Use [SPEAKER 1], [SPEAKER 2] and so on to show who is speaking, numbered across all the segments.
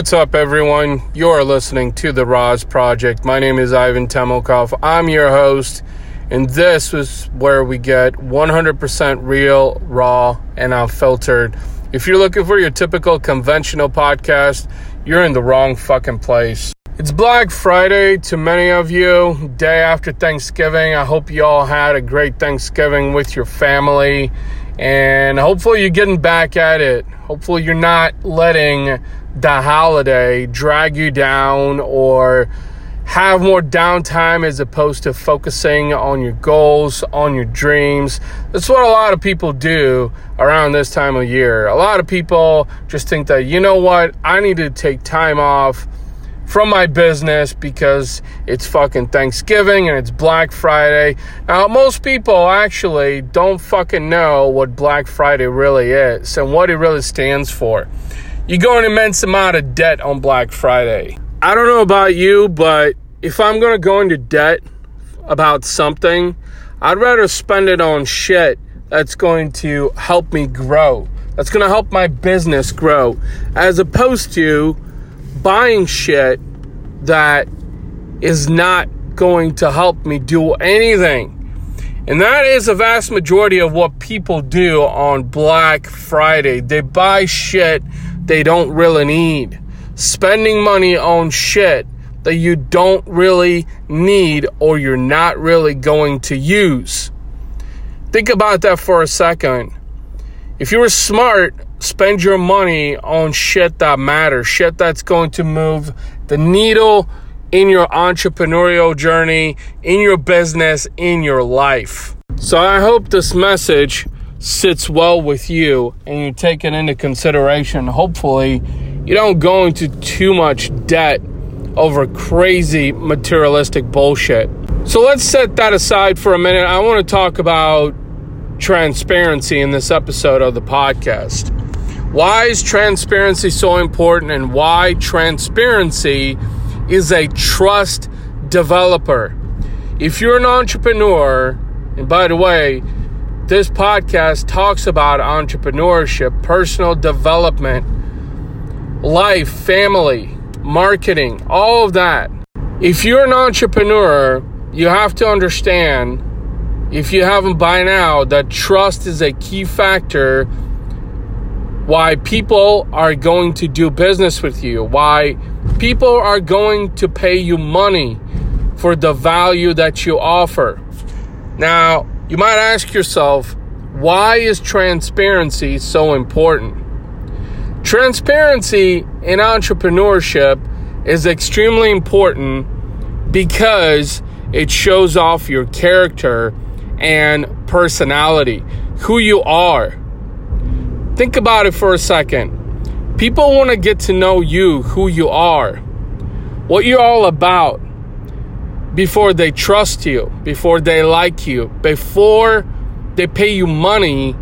[SPEAKER 1] What's up, everyone? You're listening to The RAS Project. My name is Ivan Temelkov. I'm your host, and this is where we get 100% real, raw, and unfiltered. If you're looking for your typical conventional podcast, you're in the wrong fucking place. It's Black Friday to many of you, day after Thanksgiving. I hope you all had a great Thanksgiving with your family, and hopefully you're getting back at it. Hopefully you're not letting the holiday drag you down or have more downtime as opposed to focusing on your goals, on your dreams. That's what a lot of people do around this time of year. A lot of people just think that, you know what, I need to take time off from my business because it's fucking Thanksgiving and it's Black Friday. Now, most people actually don't fucking know what Black Friday really is and what it really stands for you go an immense amount of debt on Black Friday. I don't know about you, but if I'm going to go into debt about something, I'd rather spend it on shit that's going to help me grow, that's going to help my business grow, as opposed to buying shit that is not going to help me do anything. And that is a vast majority of what people do on Black Friday. They buy shit they don't really need. Spending money on shit that you don't really need or you're not really going to use. Think about that for a second. If you were smart, spend your money on shit that matters, shit that's going to move the needle in your entrepreneurial journey, in your business, in your life. So I hope this message sits well with you and you take it into consideration. Hopefully, you don't go into too much debt over crazy materialistic bullshit. So let's set that aside for a minute. I want to talk about transparency in this episode of the podcast. Why is transparency so important and why transparency is a trust developer? If you're an entrepreneur, and by the way, this podcast talks about entrepreneurship, personal development, life, family, marketing, all of that. If you're an entrepreneur, you have to understand, if you haven't by now, that trust is a key factor why people are going to do business with you, why people are going to pay you money for the value that you offer. Now, you might ask yourself, why is transparency so important? Transparency in entrepreneurship is extremely important because it shows off your character and personality, who you are. Think about it for a second. People want to get to know you, who you are, what you're all about before they trust you, before they like you, before they pay you money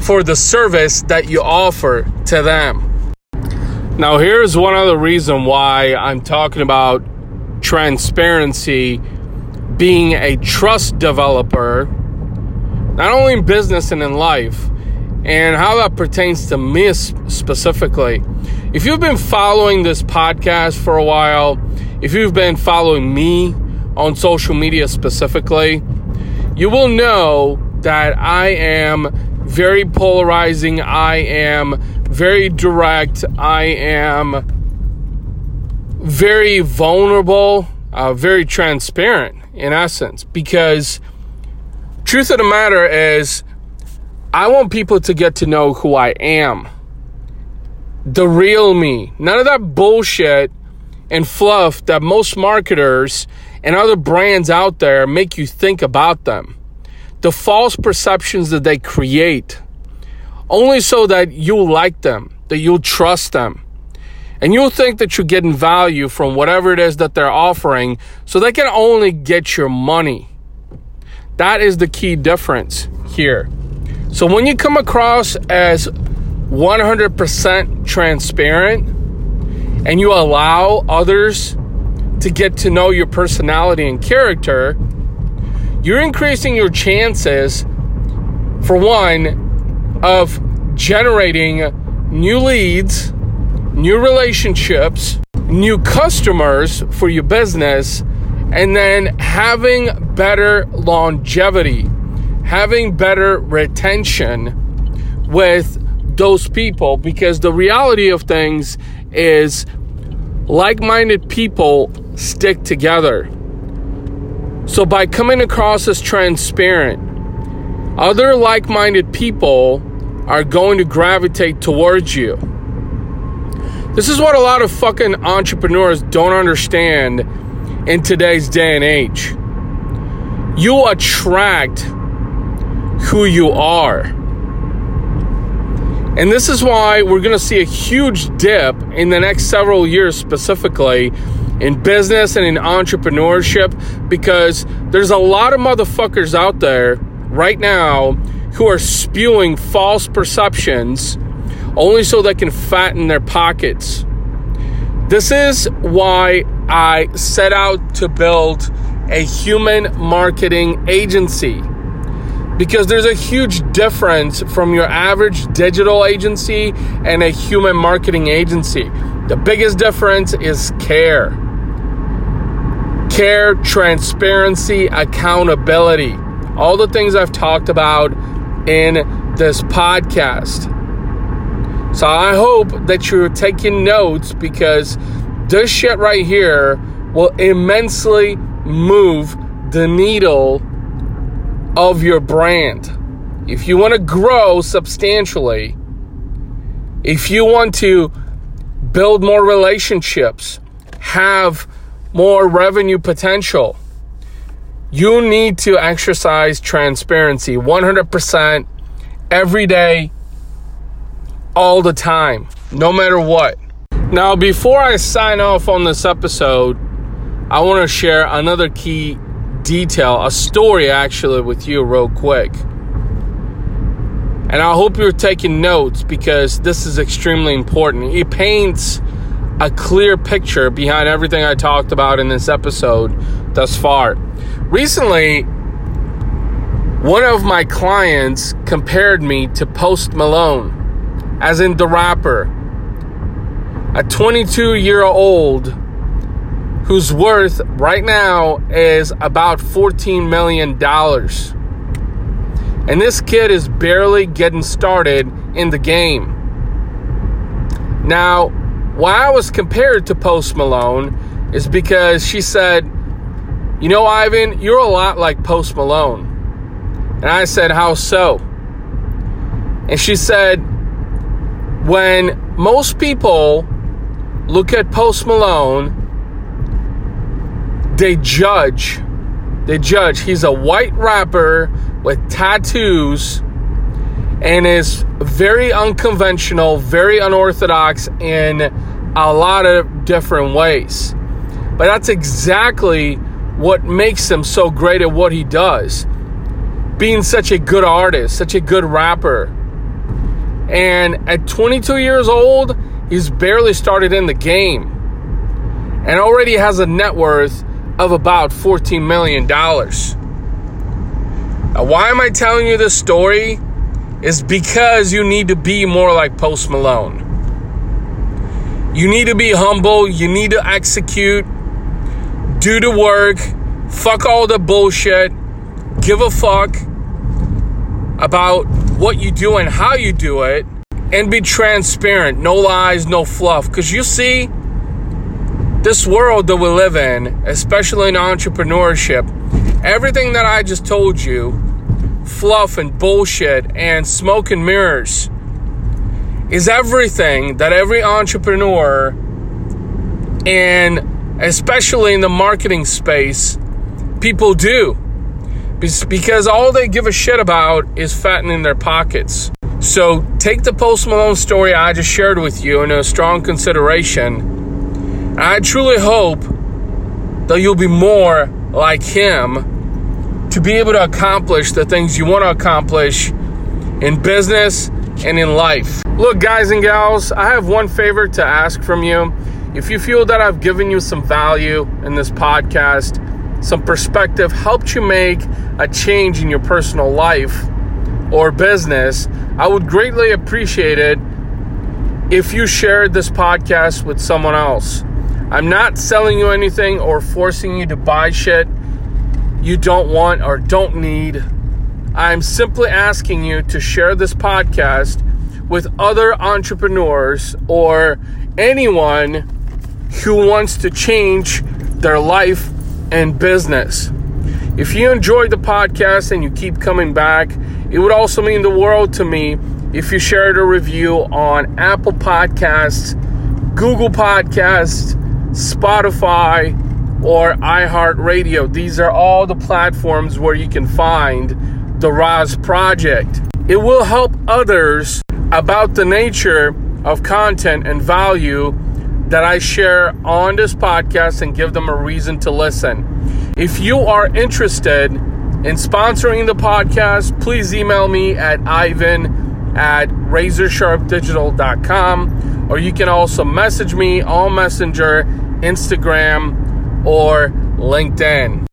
[SPEAKER 1] for the service that you offer to them. Now, here's one other reason why I'm talking about transparency being a trust developer, not only in business and in life, and how that pertains to me specifically. If you've been following this podcast for a while, if you've been following me on social media specifically, you will know that I am very polarizing. I am very direct. I am very vulnerable, uh, very transparent in essence, because truth of the matter is, I want people to get to know who I am. The real me. None of that bullshit and fluff that most marketers and other brands out there make you think about them. The false perceptions that they create, only so that you'll like them, that you'll trust them. And you'll think that you're getting value from whatever it is that they're offering, so they can only get your money. That is the key difference here. So when you come across as 100% transparent, and you allow others to get to know your personality and character, you're increasing your chances, for one, of generating new leads, new relationships, new customers for your business, and then having better longevity, having better retention with those people because the reality of things is like minded people stick together. So, by coming across as transparent, other like minded people are going to gravitate towards you. This is what a lot of fucking entrepreneurs don't understand in today's day and age. You attract who you are. And this is why we're going to see a huge dip in the next several years, specifically in business and in entrepreneurship, because there's a lot of motherfuckers out there right now who are spewing false perceptions only so they can fatten their pockets. This is why I set out to build a human marketing agency. Because there's a huge difference from your average digital agency and a human marketing agency. The biggest difference is care. Care, transparency, accountability. All the things I've talked about in this podcast. So I hope that you're taking notes because this shit right here will immensely move the needle of your brand. If you want to grow substantially, if you want to build more relationships, have more revenue potential, you need to exercise transparency 100% every day all the time, no matter what. Now, before I sign off on this episode, I want to share another key detail, a story actually, with you, real quick. And I hope you're taking notes because this is extremely important. It paints a clear picture behind everything I talked about in this episode thus far. Recently, one of my clients compared me to Post Malone as in the rapper. A 22 year old whose worth right now is about $14 million. And this kid is barely getting started in the game. Now, why I was compared to Post Malone is because she said, You know, Ivan, you're a lot like Post Malone. And I said, How so? And she said, when most people look at Post Malone, they judge. They judge. He's a white rapper with tattoos and is very unconventional, very unorthodox in a lot of different ways. But that's exactly what makes him so great at what he does. Being such a good artist, such a good rapper and at 22 years old, he's barely started in the game and already has a net worth of about $14 million. Now, why am I telling you this story? Is because you need to be more like Post Malone. You need to be humble, you need to execute, do the work, fuck all the bullshit, give a fuck about what you do and how you do it and be transparent. No lies, no fluff. Because you see, this world that we live in, especially in entrepreneurship, everything that I just told you, fluff and bullshit and smoke and mirrors, is everything that every entrepreneur and especially in the marketing space, people do because all they give a shit about is fattening their pockets. So take the Post Malone story I just shared with you in a strong consideration. I truly hope that you'll be more like him to be able to accomplish the things you want to accomplish in business and in life. Look, guys and gals, I have one favor to ask from you. If you feel that I've given you some value in this podcast, some perspective, helped you make a change in your personal life or business, I would greatly appreciate it if you shared this podcast with someone else. I'm not selling you anything or forcing you to buy shit you don't want or don't need. I'm simply asking you to share this podcast with other entrepreneurs or anyone who wants to change their life and business. If you enjoyed the podcast and you keep coming back, it would also mean the world to me if you shared a review on Apple Podcasts, Google Podcasts, Spotify, or iHeartRadio. These are all the platforms where you can find the RAS Project. It will help others about the nature of content and value that I share on this podcast and give them a reason to listen. If you are interested in sponsoring the podcast, please email me at ivan at razorsharpdigital.com or you can also message me on Messenger, Instagram, or LinkedIn.